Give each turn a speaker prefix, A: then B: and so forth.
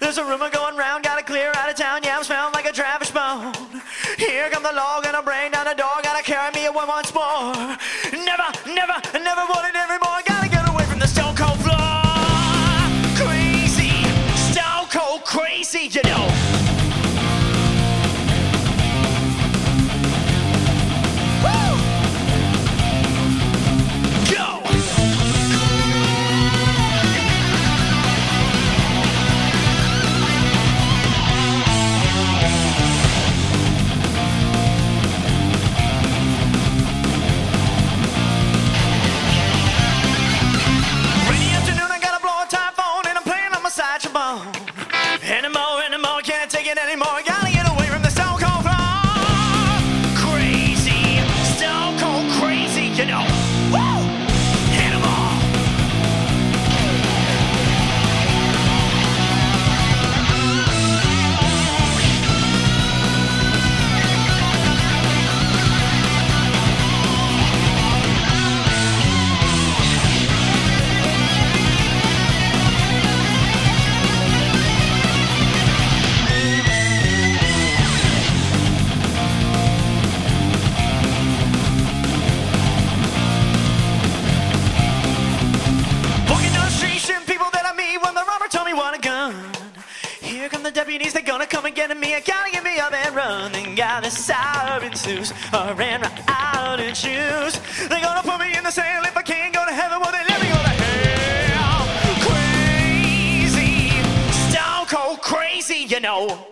A: There's a rumor going round, gotta clear out of town. Yeah, I'm smelling like a Travis bone. Here come the law, gonna bring down the door. Gotta carry me away once more. Never, never, never wanted anymore. Gotta get away from the stone cold floor. Crazy, stone cold crazy, you they're gonna come and get me. I gotta get me up and run. They got the sirens loose, I ran right out and choose. They're gonna put me in the sand if I can't go to heaven. Well, they let me go to hell. Crazy, stone cold crazy, you know.